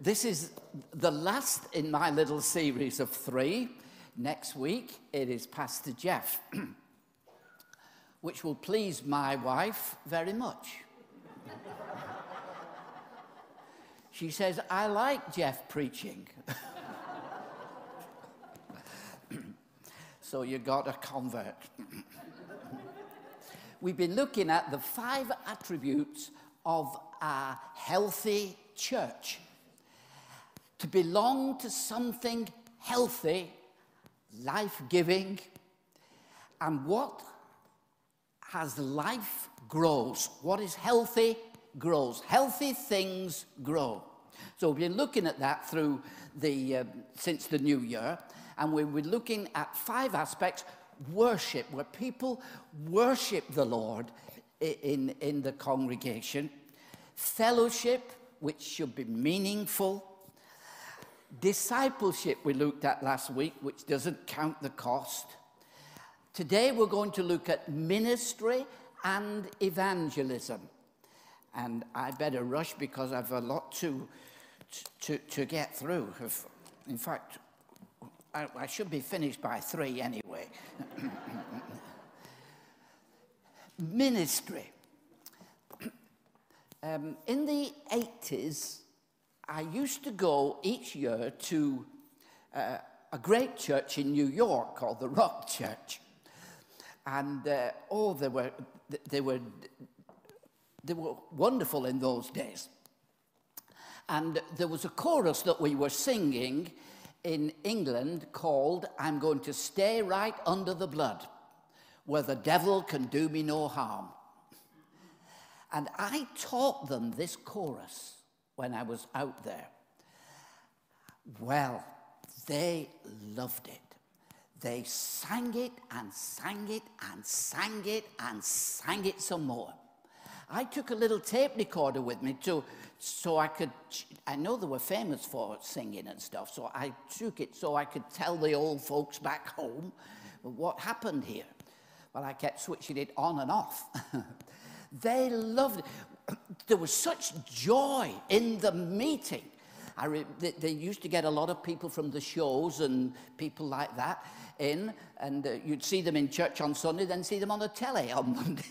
This is the last in my little series of three. Next week, it is Pastor Jeff, which will please my wife very much. she says, I like Jeff preaching. so you got a convert. We've been looking at the five attributes of a healthy church to belong to something healthy, life giving, and what has life grows. What is healthy grows. Healthy things grow. So we've been looking at that through the uh, since the new year, and we we're looking at five aspects: worship, where people worship the Lord in, in the congregation; fellowship, which should be meaningful; discipleship we looked at last week, which doesn't count the cost. Today we're going to look at ministry and evangelism. And I better rush because I've a lot to, to, to get through. In fact, I, I should be finished by three anyway. ministry. Um, in the 80s, I used to go each year to uh, a great church in New York called the Rock Church. And uh, oh, they were, they, were, they were wonderful in those days. And there was a chorus that we were singing in England called I'm Going to Stay Right Under the Blood, where the devil can do me no harm. And I taught them this chorus when I was out there. Well, they loved it. They sang it and sang it and sang it and sang it some more. I took a little tape recorder with me to, so I could, I know they were famous for singing and stuff, so I took it so I could tell the old folks back home what happened here. Well, I kept switching it on and off. they loved it there was such joy in the meeting. Re- they, they, used to get a lot of people from the shows and people like that in, and uh, you'd see them in church on Sunday, then see them on the telly on Monday.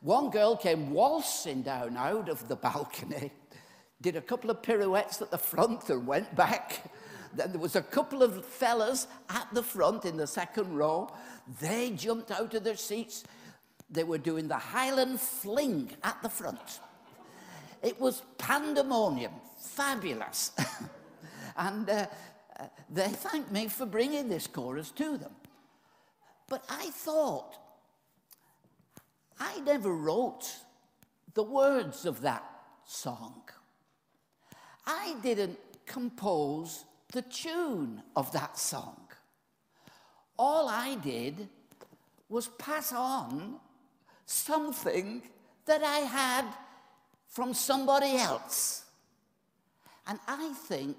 One girl came waltzing down out of the balcony, did a couple of pirouettes at the front and went back. Then there was a couple of fellas at the front in the second row. They jumped out of their seats they were doing the Highland Fling at the front. It was pandemonium, fabulous. and uh, they thanked me for bringing this chorus to them. But I thought, I never wrote the words of that song. I didn't compose the tune of that song. All I did was pass on something that I had from somebody else. And I think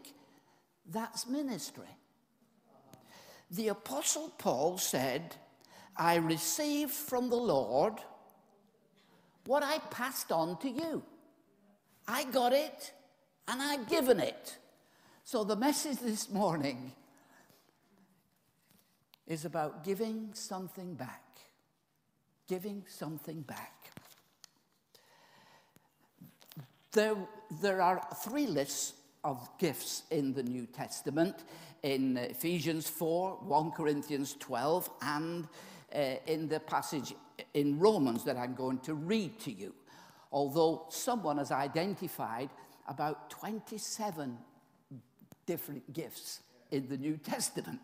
that's ministry. The Apostle Paul said, I received from the Lord what I passed on to you. I got it and I've given it. So the message this morning is about giving something back giving something back. There, there are three lists of gifts in the New Testament in Ephesians 4, 1 Corinthians 12, and uh, in the passage in Romans that I'm going to read to you. Although someone has identified about 27 different gifts in the New Testament.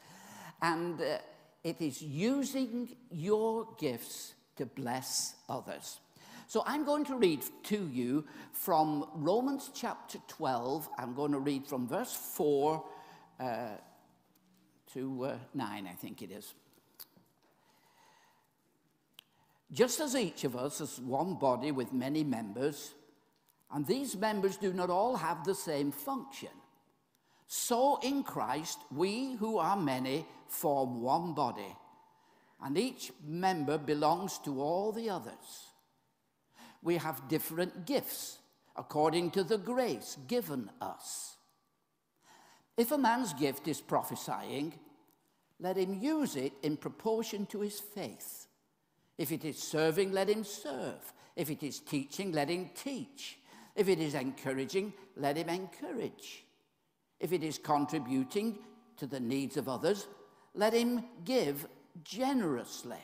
and uh, it is using your gifts to bless others. So I'm going to read to you from Romans chapter 12. I'm going to read from verse 4 uh, to uh, 9, I think it is. Just as each of us is one body with many members, and these members do not all have the same function. So in Christ, we who are many form one body, and each member belongs to all the others. We have different gifts, according to the grace given us. If a man's gift is prophesying, let him use it in proportion to his faith. If it is serving, let him serve. If it is teaching, let him teach. If it is encouraging, let him encourage. If it is contributing to the needs of others, let him give generously.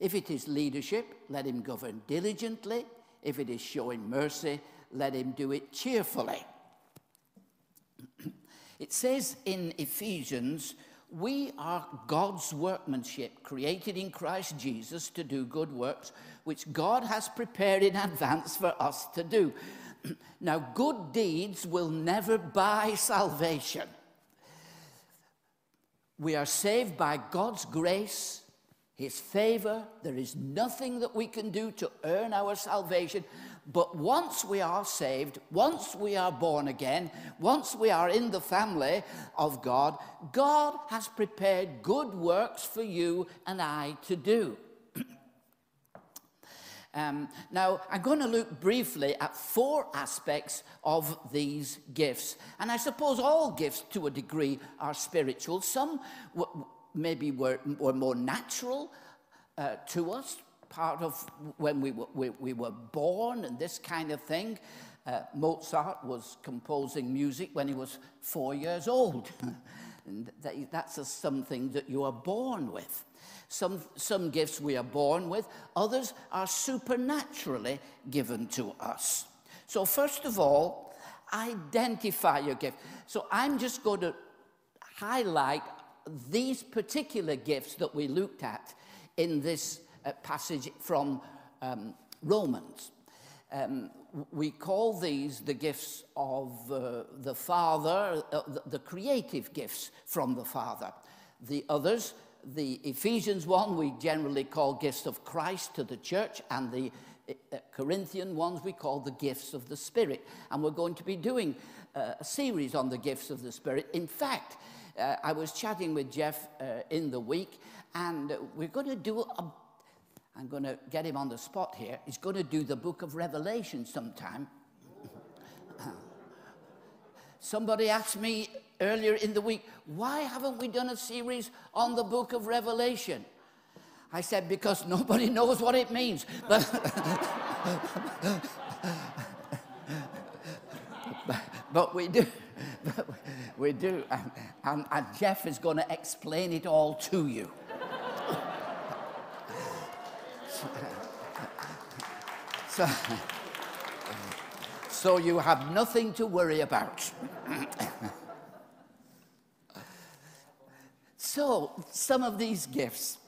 If it is leadership, let him govern diligently. If it is showing mercy, let him do it cheerfully. it says in Ephesians, we are God's workmanship, created in Christ Jesus to do good works, which God has prepared in advance for us to do. now, good deeds will never buy salvation. We are saved by God's grace his favor. There is nothing that we can do to earn our salvation. But once we are saved, once we are born again, once we are in the family of God, God has prepared good works for you and I to do. Um, now, I'm going to look briefly at four aspects of these gifts. And I suppose all gifts, to a degree, are spiritual. Some maybe were, were more natural uh, to us, part of when we were, we, we were born and this kind of thing. Uh, Mozart was composing music when he was four years old. and that, that's a, something that you are born with. Some, some gifts we are born with, others are supernaturally given to us. So, first of all, identify your gift. So, I'm just going to highlight these particular gifts that we looked at in this uh, passage from um, Romans. Um, we call these the gifts of uh, the Father, uh, the, the creative gifts from the Father. The others, the Ephesians one, we generally call gifts of Christ to the church, and the uh, Corinthian ones we call the gifts of the Spirit. And we're going to be doing uh, a series on the gifts of the Spirit. In fact, uh, I was chatting with Jeff in the week, and we're going to do a I'm going to get him on the spot here. He's going to do the book of Revelation sometime. Somebody asked me earlier in the week, why haven't we done a series on the book of Revelation? I said, because nobody knows what it means. But, but we do. we do. And, and, and Jeff is going to explain it all to you. so, so you have nothing to worry about. So, some of these gifts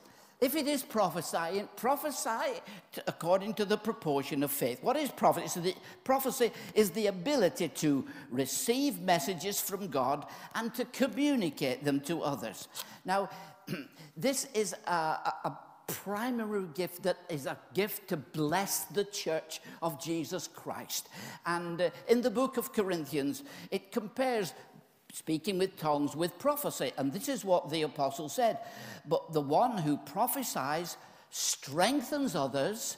if it is prophesying, prophesy according to the proportion of faith. What is prophecy? The, prophecy is the ability to receive messages from God and to communicate them to others. Now, this is a, a, a primary gift that is a gift to bless the church of Jesus Christ. And uh, in the book of Corinthians, it compares speaking with tongues with prophecy. And this is what the apostle said. But the one who prophesies strengthens others,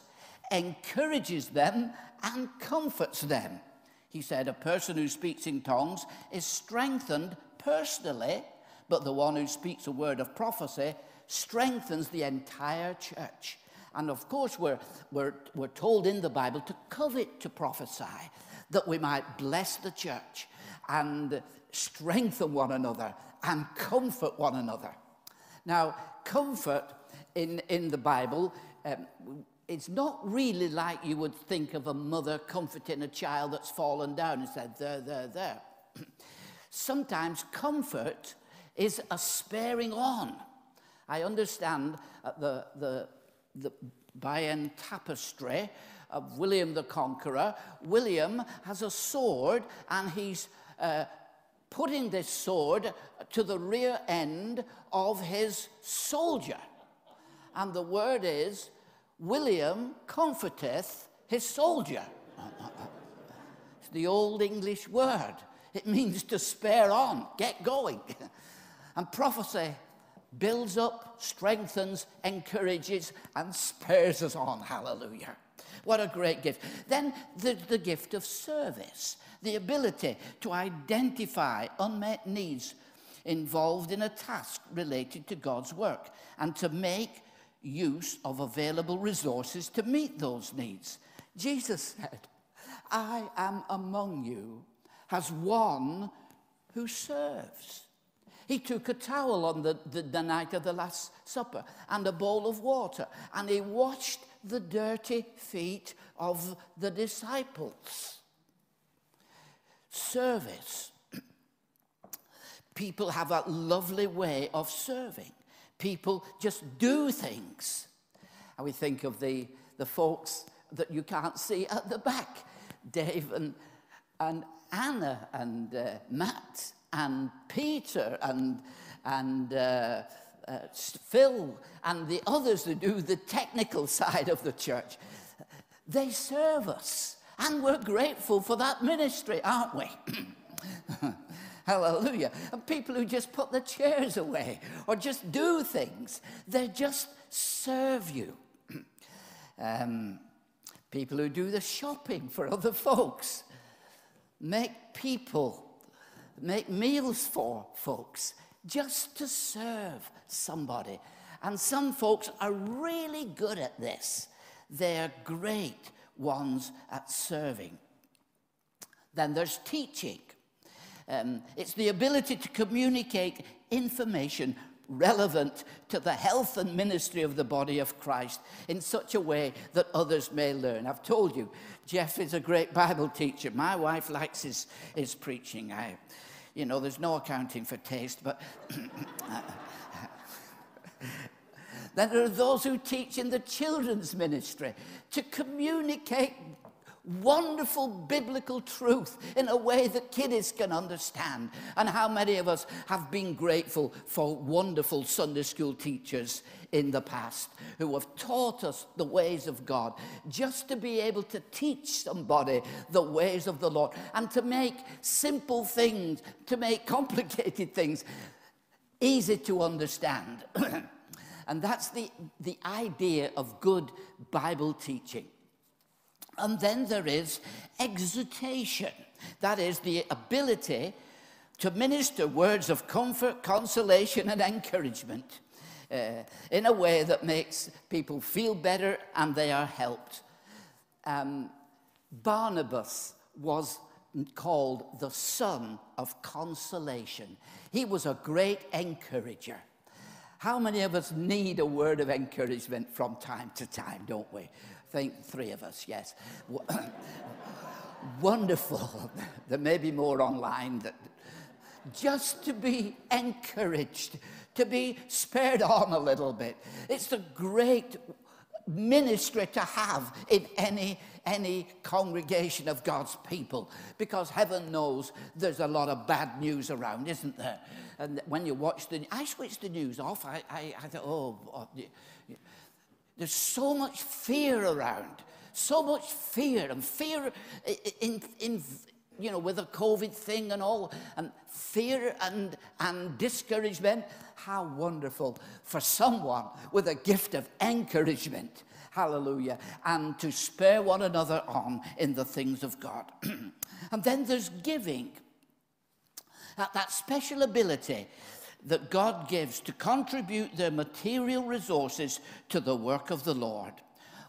encourages them, and comforts them. He said, A person who speaks in tongues is strengthened personally, but the one who speaks a word of prophecy strengthens the entire church. And of course, we're, we're, we're told in the Bible to covet to prophesy that we might bless the church and strengthen one another and comfort one another. Now, comfort in, in the Bible, um, it's not really like you would think of a mother comforting a child that's fallen down and said, there, there, there. Sometimes comfort is a sparing on. I understand the, the, the Bayeux tapestry of William the Conqueror. William has a sword and he's uh, putting this sword to the rear end of his soldier. And the word is, William comforteth his soldier. it's the old English word. It means to spare on, get going. and prophecy builds up, strengthens, encourages, and spurs us on. Hallelujah. What a great gift. Then the, the gift of service, the ability to identify unmet needs involved in a task related to God's work and to make use of available resources to meet those needs. Jesus said, I am among you as one who serves. He took a towel on the, the, the, night of the Last Supper and a bowl of water, and he washed the dirty feet of the disciples. Service. People have a lovely way of serving. People just do things. And we think of the, the folks that you can't see at the back Dave and, and Anna and uh, Matt and Peter and, and uh, uh, Phil and the others who do the technical side of the church. They serve us. And we're grateful for that ministry, aren't we? Hallelujah. And people who just put the chairs away or just do things, they just serve you. um, people who do the shopping for other folks, make people, make meals for folks just to serve somebody. And some folks are really good at this. They're great ones at serving. Then there's teaching. Um, it's the ability to communicate information relevant to the health and ministry of the body of Christ in such a way that others may learn. I've told you, Jeff is a great Bible teacher. My wife likes his, his preaching. I, you know, there's no accounting for taste, but. then there are those who teach in the children's ministry to communicate wonderful biblical truth in a way that kiddies can understand. And how many of us have been grateful for wonderful Sunday school teachers in the past who have taught us the ways of God, just to be able to teach somebody the ways of the Lord and to make simple things, to make complicated things easy to understand. and that's the, the idea of good Bible teaching. And then there is exhortation. That is the ability to minister words of comfort, consolation, and encouragement uh, in a way that makes people feel better and they are helped. Um, Barnabas was called the son of consolation. He was a great encourager. How many of us need a word of encouragement from time to time, don't we? think three of us, yes. Wonderful. there may be more online that just to be encouraged, to be spared on a little bit. It's a great ministry to have in any any congregation of God's people because heaven knows there's a lot of bad news around, isn't there? And when you watch the, I switch the news off. I, I, I thought, oh, oh there's so much fear around, so much fear, and fear in, in, you know, with the COVID thing and all, and fear and, and discouragement. How wonderful for someone with a gift of encouragement. Hallelujah. And to spur one another on in the things of God. and then there's giving. That, that special ability that God gives to contribute their material resources to the work of the Lord,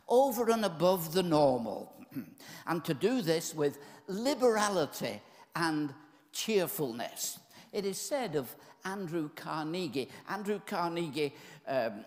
over and above the normal, and to do this with liberality and cheerfulness. It is said of Andrew Carnegie. Andrew Carnegie um,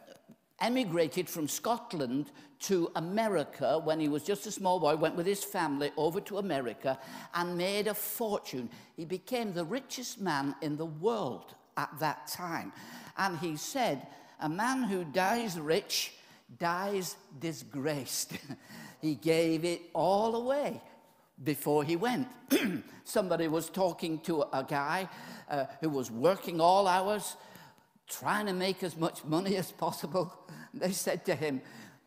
emigrated from Scotland to America when he was just a small boy, went with his family over to America and made a fortune. He became the richest man in the world at that time. And he said, A man who dies rich dies disgraced. he gave it all away before he went. Somebody was talking to a guy uh, who was working all hours, trying to make as much money as possible. They said to him,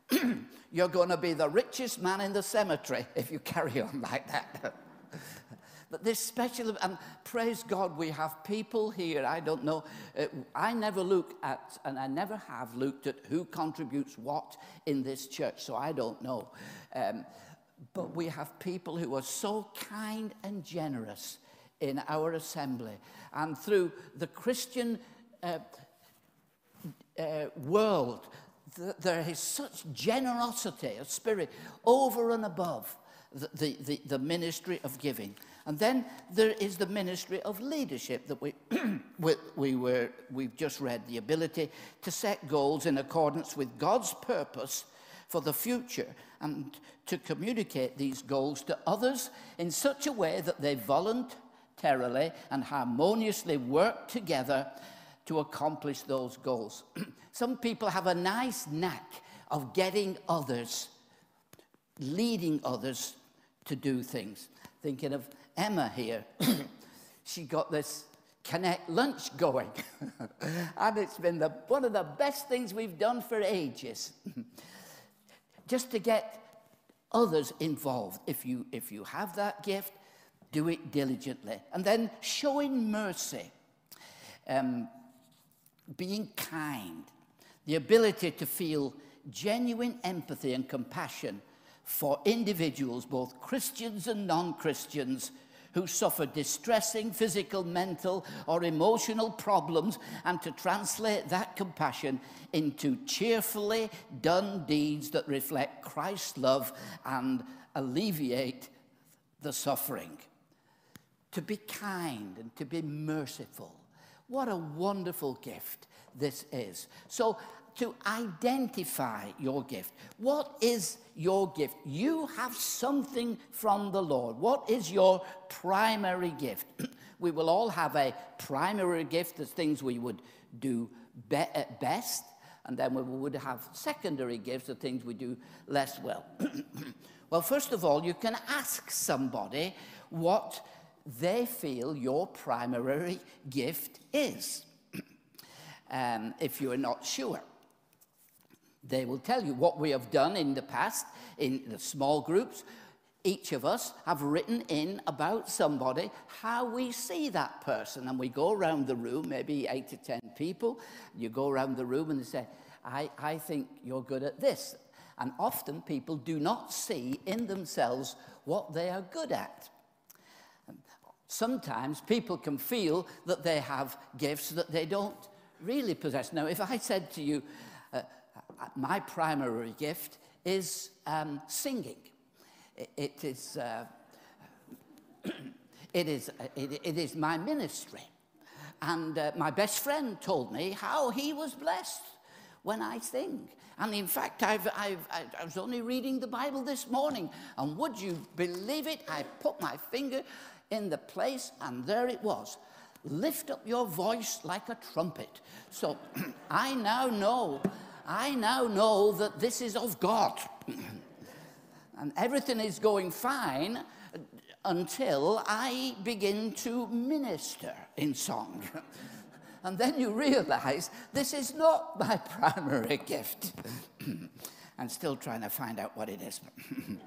You're going to be the richest man in the cemetery if you carry on like that. but this special, and praise God, we have people here. I don't know. Uh, I never look at, and I never have looked at who contributes what in this church, so I don't know. Um, but we have people who are so kind and generous in our assembly. And through the Christian uh, uh, world, th- there is such generosity of spirit over and above the, the, the, the ministry of giving. And then there is the ministry of leadership that we, we, we were, we've just read the ability to set goals in accordance with God's purpose for the future and to communicate these goals to others in such a way that they voluntarily and harmoniously work together to accomplish those goals. Some people have a nice knack of getting others, leading others to do things. Thinking of Emma here, she got this Connect lunch going. and it's been the, one of the best things we've done for ages. Just to get others involved. If you, if you have that gift, do it diligently. And then showing mercy, um, being kind, the ability to feel genuine empathy and compassion for individuals, both Christians and non Christians, who suffer distressing physical, mental, or emotional problems, and to translate that compassion into cheerfully done deeds that reflect Christ's love and alleviate the suffering. To be kind and to be merciful. What a wonderful gift this is. So, to identify your gift. What is your gift? You have something from the Lord. What is your primary gift? we will all have a primary gift as things we would do be- uh, best, and then we would have secondary gifts of things we do less well. well, first of all, you can ask somebody what they feel your primary gift is. um, if you're not sure. They will tell you what we have done in the past in the small groups. Each of us have written in about somebody how we see that person. And we go around the room, maybe eight to ten people. You go around the room and they say, I, I think you're good at this. And often people do not see in themselves what they are good at. Sometimes people can feel that they have gifts that they don't really possess. Now, if I said to you, my primary gift is um, singing. It, it is, uh, it, is, it, it is my ministry. And uh, my best friend told me how he was blessed when I sing. And in fact, I've, I've, I was only reading the Bible this morning, and would you believe it? I put my finger in the place, and there it was. Lift up your voice like a trumpet. So I now know I now know that this is of God. and everything is going fine until I begin to minister in song. and then you realize this is not my primary gift. I'm still trying to find out what it is.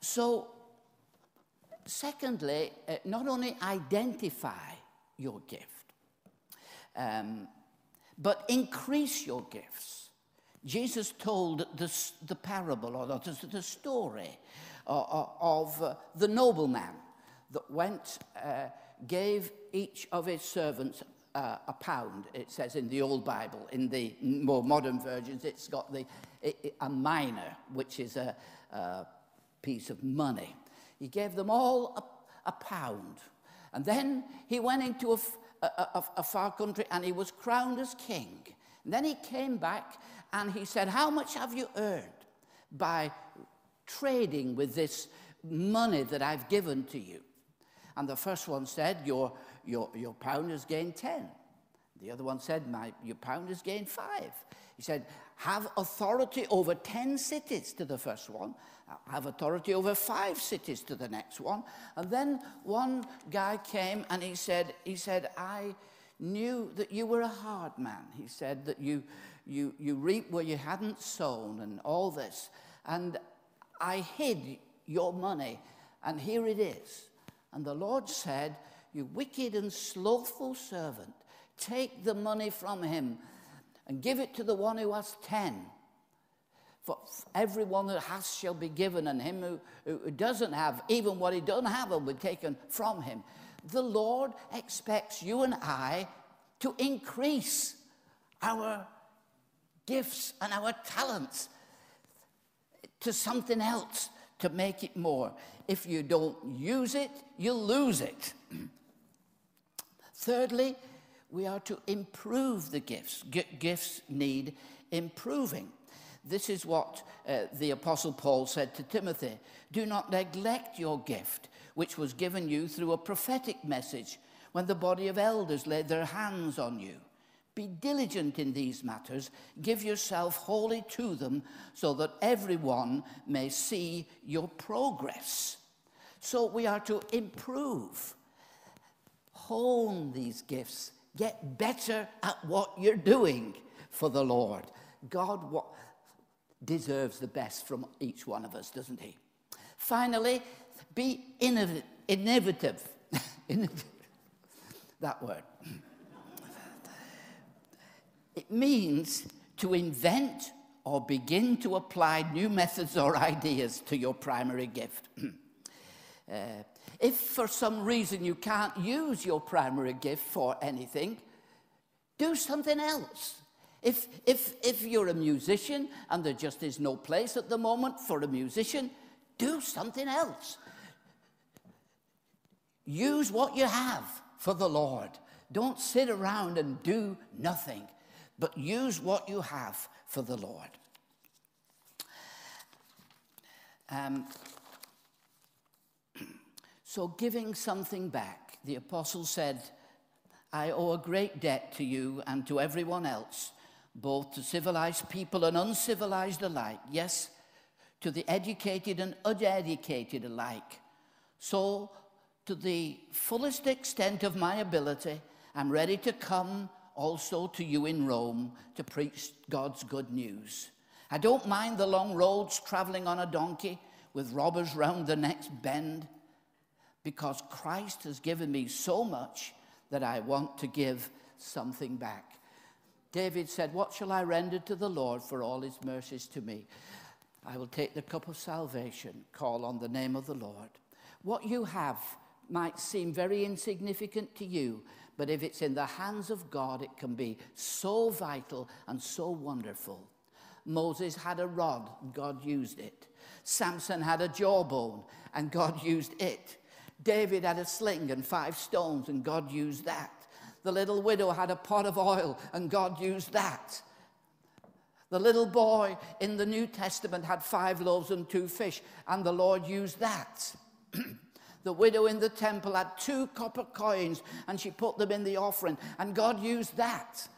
so, secondly, uh, not only identify your gift, um, but increase your gifts. Jesus told the, the parable or the, the story uh, uh, of uh, the nobleman that went, uh, gave each of his servants uh, a pound, it says in the Old Bible. In the more modern versions, it's got the, it, a mina, which is a, a, piece of money. He gave them all a, a pound. And then he went into a, a, far country and he was crowned as king. And then he came back and he said, How much have you earned by trading with this money that I've given to you? And the first one said, Your, your, your pound has gained 10. The other one said, My, Your pound has gained 5. He said, Have authority over 10 cities to the first one, have authority over five cities to the next one. And then one guy came and he said, he said, I knew that you were a hard man. He said that you, you, you reap where you hadn't sown and all this. And I hid your money, and here it is. And the Lord said, You wicked and slothful servant, take the money from him and give it to the one who has ten. For everyone that has shall be given, and him who, who doesn't have, even what he doesn't have, will be taken from him. The Lord expects you and I to increase our gifts and our talents to something else to make it more. If you don't use it, you'll lose it. Thirdly, we are to improve the gifts. G- gifts need improving. This is what uh, the Apostle Paul said to Timothy Do not neglect your gift, which was given you through a prophetic message when the body of elders laid their hands on you. Be diligent in these matters, give yourself wholly to them, so that everyone may see your progress. So we are to improve, hone these gifts, get better at what you're doing for the Lord. God, deserves the best from each one of us, doesn't he? Finally, be innovative. that word. It means to invent or begin to apply new methods or ideas to your primary gift. uh, if for some reason you can't use your primary gift for anything, do something else. If, if, if you're a musician and there just is no place at the moment for a musician, do something else. Use what you have for the Lord. Don't sit around and do nothing, but use what you have for the Lord. Um, so, giving something back, the apostle said, I owe a great debt to you and to everyone else both to civilized people and uncivilized alike, yes, to the educated and uneducated alike. So, to the fullest extent of my ability, I'm ready to come also to you in Rome to preach God's good news. I don't mind the long roads traveling on a donkey with robbers round the next bend because Christ has given me so much that I want to give something back. David said, What shall I render to the Lord for all his mercies to me? I will take the cup of salvation, call on the name of the Lord. What you have might seem very insignificant to you, but if it's in the hands of God, it can be so vital and so wonderful. Moses had a rod, God used it. Samson had a jawbone, and God used it. David had a sling and five stones, and God used that. The little widow had a pot of oil, and God used that. The little boy in the New Testament had five loaves and two fish, and the Lord used that. the widow in the temple had two copper coins, and she put them in the offering, and God used that.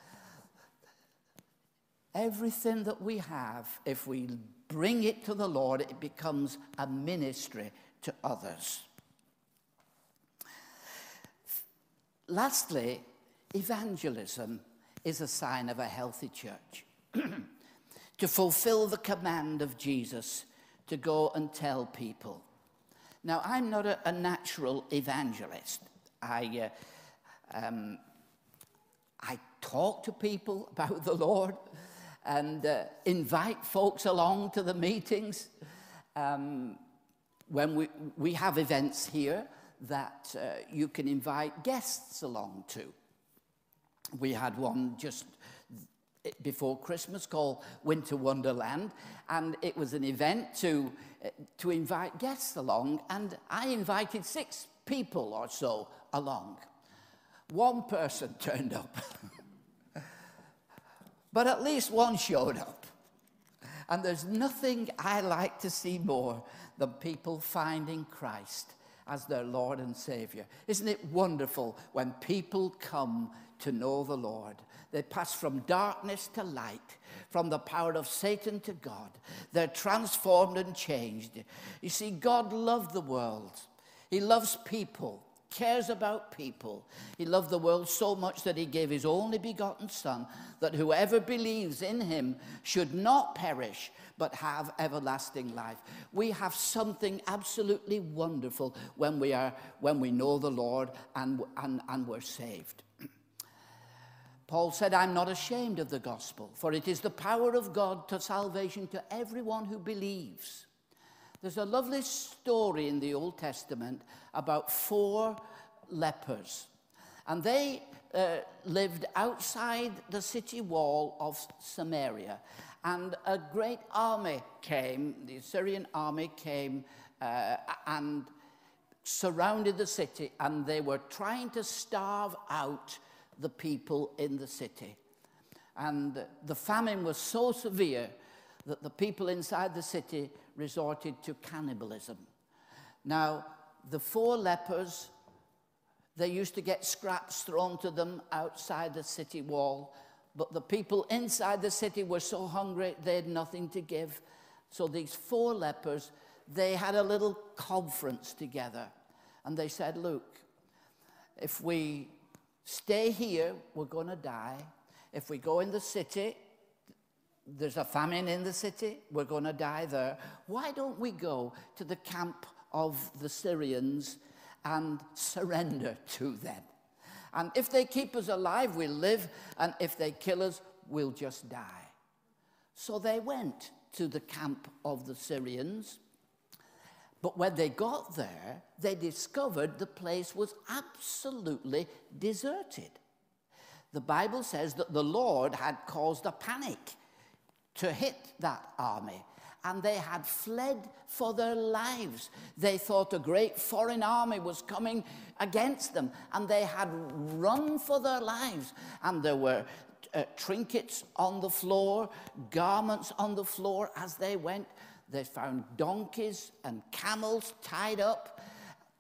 Everything that we have, if we bring it to the Lord, it becomes a ministry to others. Lastly, Evangelism is a sign of a healthy church. to fulfill the command of Jesus to go and tell people. Now, I'm not a, a natural evangelist. I, uh, um, I talk to people about the Lord and uh, invite folks along to the meetings. Um, when we, we have events here that uh, you can invite guests along to. We had one just before Christmas called Winter Wonderland, and it was an event to, to invite guests along, and I invited six people or so along. One person turned up, but at least one showed up. And there's nothing I like to see more than people finding Christ as their Lord and Savior. Isn't it wonderful when people come to know the Lord? They pass from darkness to light, from the power of Satan to God. They're transformed and changed. You see, God loved the world, He loves people. Cares about people. He loved the world so much that he gave his only begotten Son, that whoever believes in him should not perish, but have everlasting life. We have something absolutely wonderful when we, are, when we know the Lord and, and, and we're saved. Paul said, I'm not ashamed of the gospel, for it is the power of God to salvation to everyone who believes. There's a lovely story in the Old Testament about four lepers, and they uh, lived outside the city wall of Samaria. And a great army came, the Assyrian army came uh, and surrounded the city, and they were trying to starve out the people in the city. And the famine was so severe that the people inside the city resorted to cannibalism. Now, the four lepers, they used to get scraps thrown to them outside the city wall, but the people inside the city were so hungry they had nothing to give. So these four lepers, they had a little conference together. And they said, Look, if we stay here, we're going to die. If we go in the city, there's a famine in the city, we're going to die there. Why don't we go to the camp of the Syrians and surrender to them? And if they keep us alive, we'll live, and if they kill us, we'll just die. So they went to the camp of the Syrians. But when they got there, they discovered the place was absolutely deserted. The Bible says that the Lord had caused a panic to hit that army, and they had fled for their lives. They thought a great foreign army was coming against them, and they had run for their lives. And there were uh, trinkets on the floor, garments on the floor as they went. They found donkeys and camels tied up,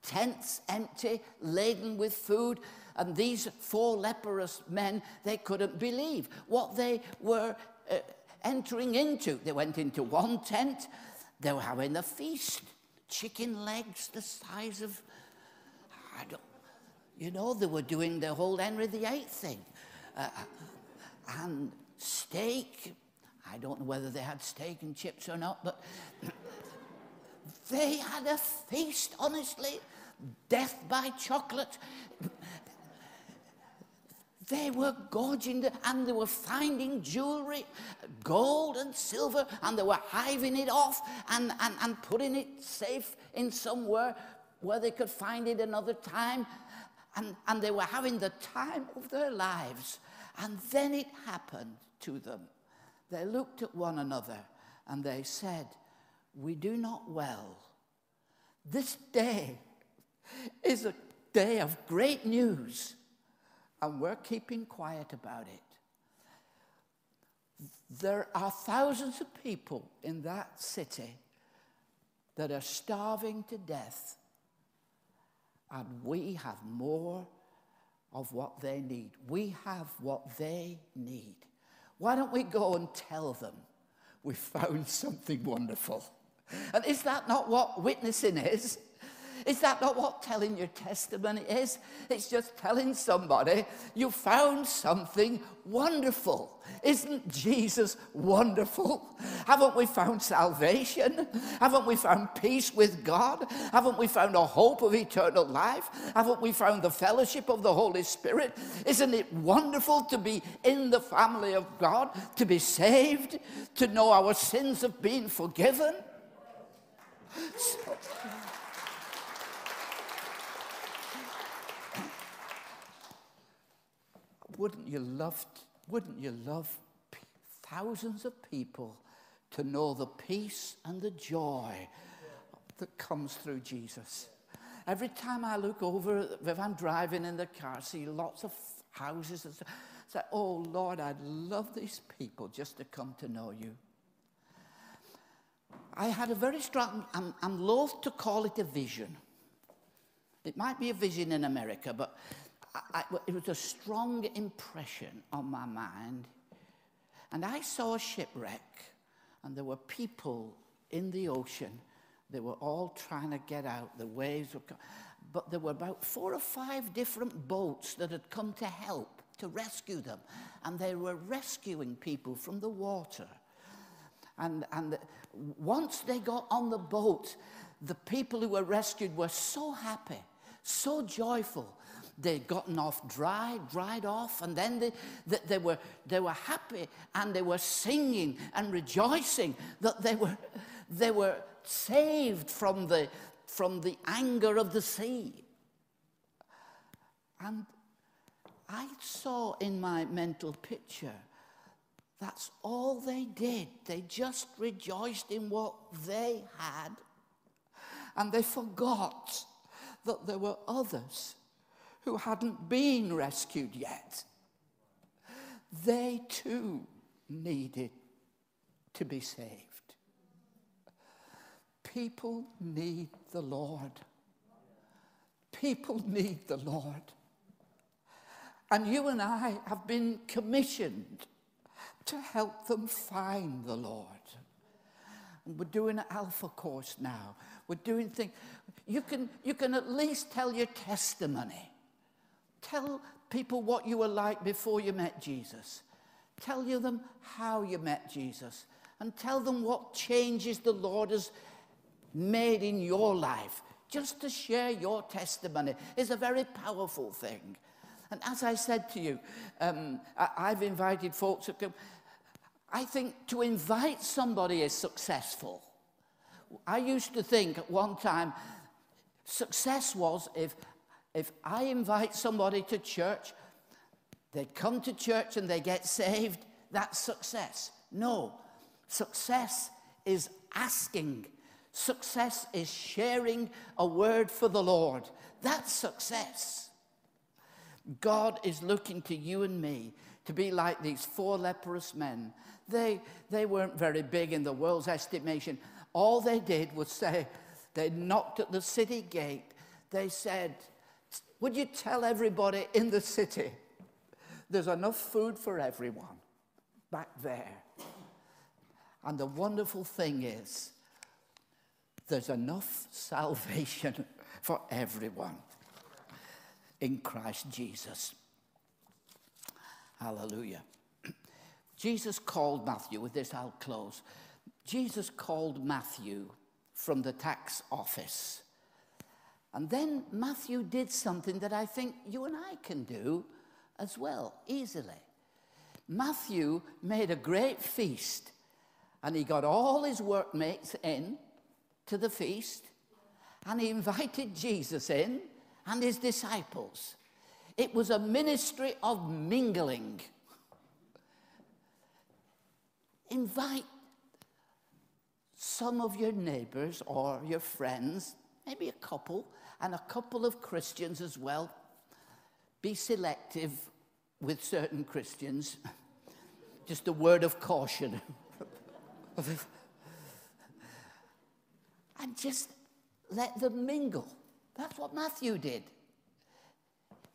tents empty, laden with food. And these four leprous men, they couldn't believe what they were uh, entering into. They went into one tent, they were having a feast. Chicken legs the size of, I don't, you know, they were doing the whole Henry VIII thing. Uh, and steak, I don't know whether they had steak and chips or not, but they had a feast, honestly. Death by chocolate. They were gorging and they were finding jewelry, gold and silver, and they were hiving it off and, and, and putting it safe in somewhere where they could find it another time. And, and they were having the time of their lives. And then it happened to them. They looked at one another and they said, We do not well. This day is a day of great news, and we're keeping quiet about it. There are thousands of people in that city that are starving to death, and we have more of what they need. We have what they need. Why don't we go and tell them we found something wonderful? And is that not what witnessing is? Is that not what telling your testimony is? It's just telling somebody you found something wonderful. Isn't Jesus wonderful? Haven't we found salvation? Haven't we found peace with God? Haven't we found a hope of eternal life? Haven't we found the fellowship of the Holy Spirit? Isn't it wonderful to be in the family of God, to be saved, to know our sins have been forgiven? So, wouldn't you love, wouldn't you love thousands of people to know the peace and the joy that comes through Jesus? Every time I look over, if I'm driving in the car, see lots of houses and stuff, say, oh Lord, I'd love these people just to come to know you. I had a very strong, I'm, I'm loath to call it a vision. It might be a vision in America, but I, it was a strong impression on my mind. And I saw a shipwreck, and there were people in the ocean, They were all trying to get out. The waves were coming. But there were about four or five different boats that had come to help, to rescue them. And they were rescuing people from the water. And, and once they got on the boat, the people who were rescued were so happy, so joyful. They'd gotten off dry, dried off, and then they, they, they, were, they were happy and they were singing and rejoicing that they were, they were saved from the, from the anger of the sea. And I saw in my mental picture that's all they did. They just rejoiced in what they had. And they forgot that there were others who hadn't been rescued yet. They too needed to be saved. People need the Lord. People need the Lord. And you and I have been commissioned to help them find the Lord. And we're doing an alpha course now. We're doing things. You can, you can at least tell your testimony. Tell people what you were like before you met Jesus. Tell them how you met Jesus. And tell them what changes the Lord has made in your life. Just to share your testimony is a very powerful thing. And as I said to you, um, I, have invited folks to come. I think to invite somebody is successful. I used to think at one time success was if, if I invite somebody to church, they come to church and they get saved, that's success. No, success is asking. Success is sharing a word for the Lord. That's success. God is looking to you and me to be like these four leprous men. They, they weren't very big in the world's estimation. All they did was say, they knocked at the city gate. They said, Would you tell everybody in the city there's enough food for everyone back there? And the wonderful thing is, there's enough salvation for everyone in Christ Jesus. Hallelujah. Jesus called Matthew, with this I'll close. Jesus called Matthew from the tax office. And then Matthew did something that I think you and I can do as well, easily. Matthew made a great feast and he got all his workmates in to the feast and he invited Jesus in and his disciples. It was a ministry of mingling. Invite some of your neighbors or your friends, maybe a couple, and a couple of Christians as well. Be selective with certain Christians. Just a word of caution. and just let them mingle. That's what Matthew did.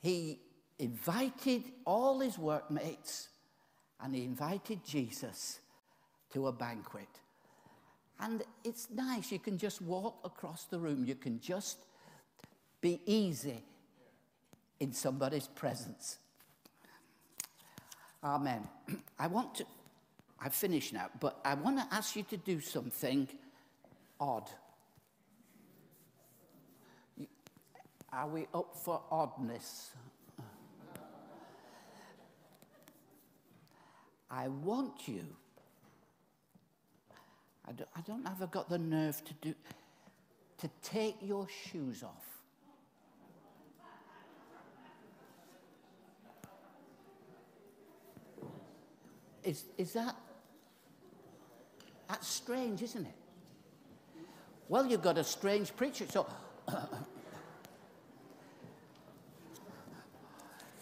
He invited all his workmates and he invited Jesus to a banquet. And it's nice. You can just walk across the room. You can just be easy in somebody's presence. Amen. I want to, I've finished now, but I want to ask you to do something odd. Are we up for oddness? I want you. I don't, I don't have got the nerve to do to take your shoes off. Is, is that that's strange, isn't it? Well, you've got a strange preacher, so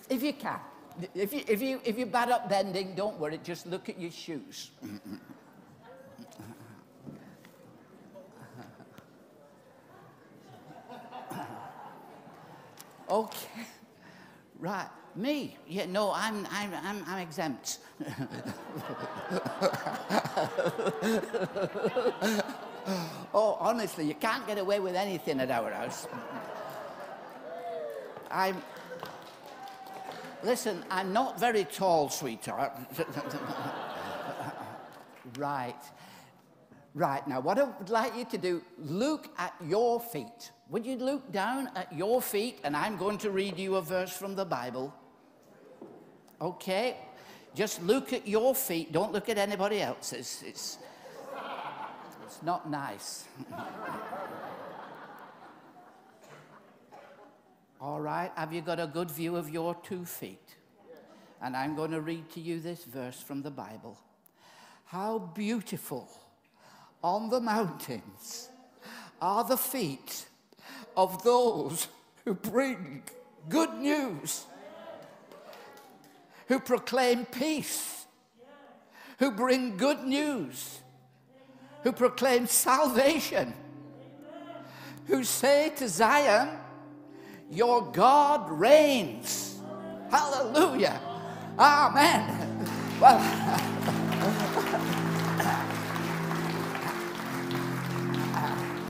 if you can, if you, if you, if you're bad at bending, don't worry, just look at your shoes. okay, right. Me? Yeah, no, I'm, I'm, I'm, I'm exempt. oh, honestly, you can't get away with anything at our house. I'm. Listen, I'm not very tall, sweetheart. right. Right, now what I would like you to do, look at your feet. Would you look down at your feet? And I'm going to read you a verse from the Bible. Okay? Just look at your feet. Don't look at anybody else's. It's, it's not nice. All right, have you got a good view of your two feet? And I'm going to read to you this verse from the Bible. How beautiful on the mountains are the feet of those who bring good news, who proclaim peace, who bring good news, who proclaim salvation, who say to Zion, Your God reigns. Hallelujah. Amen. Well,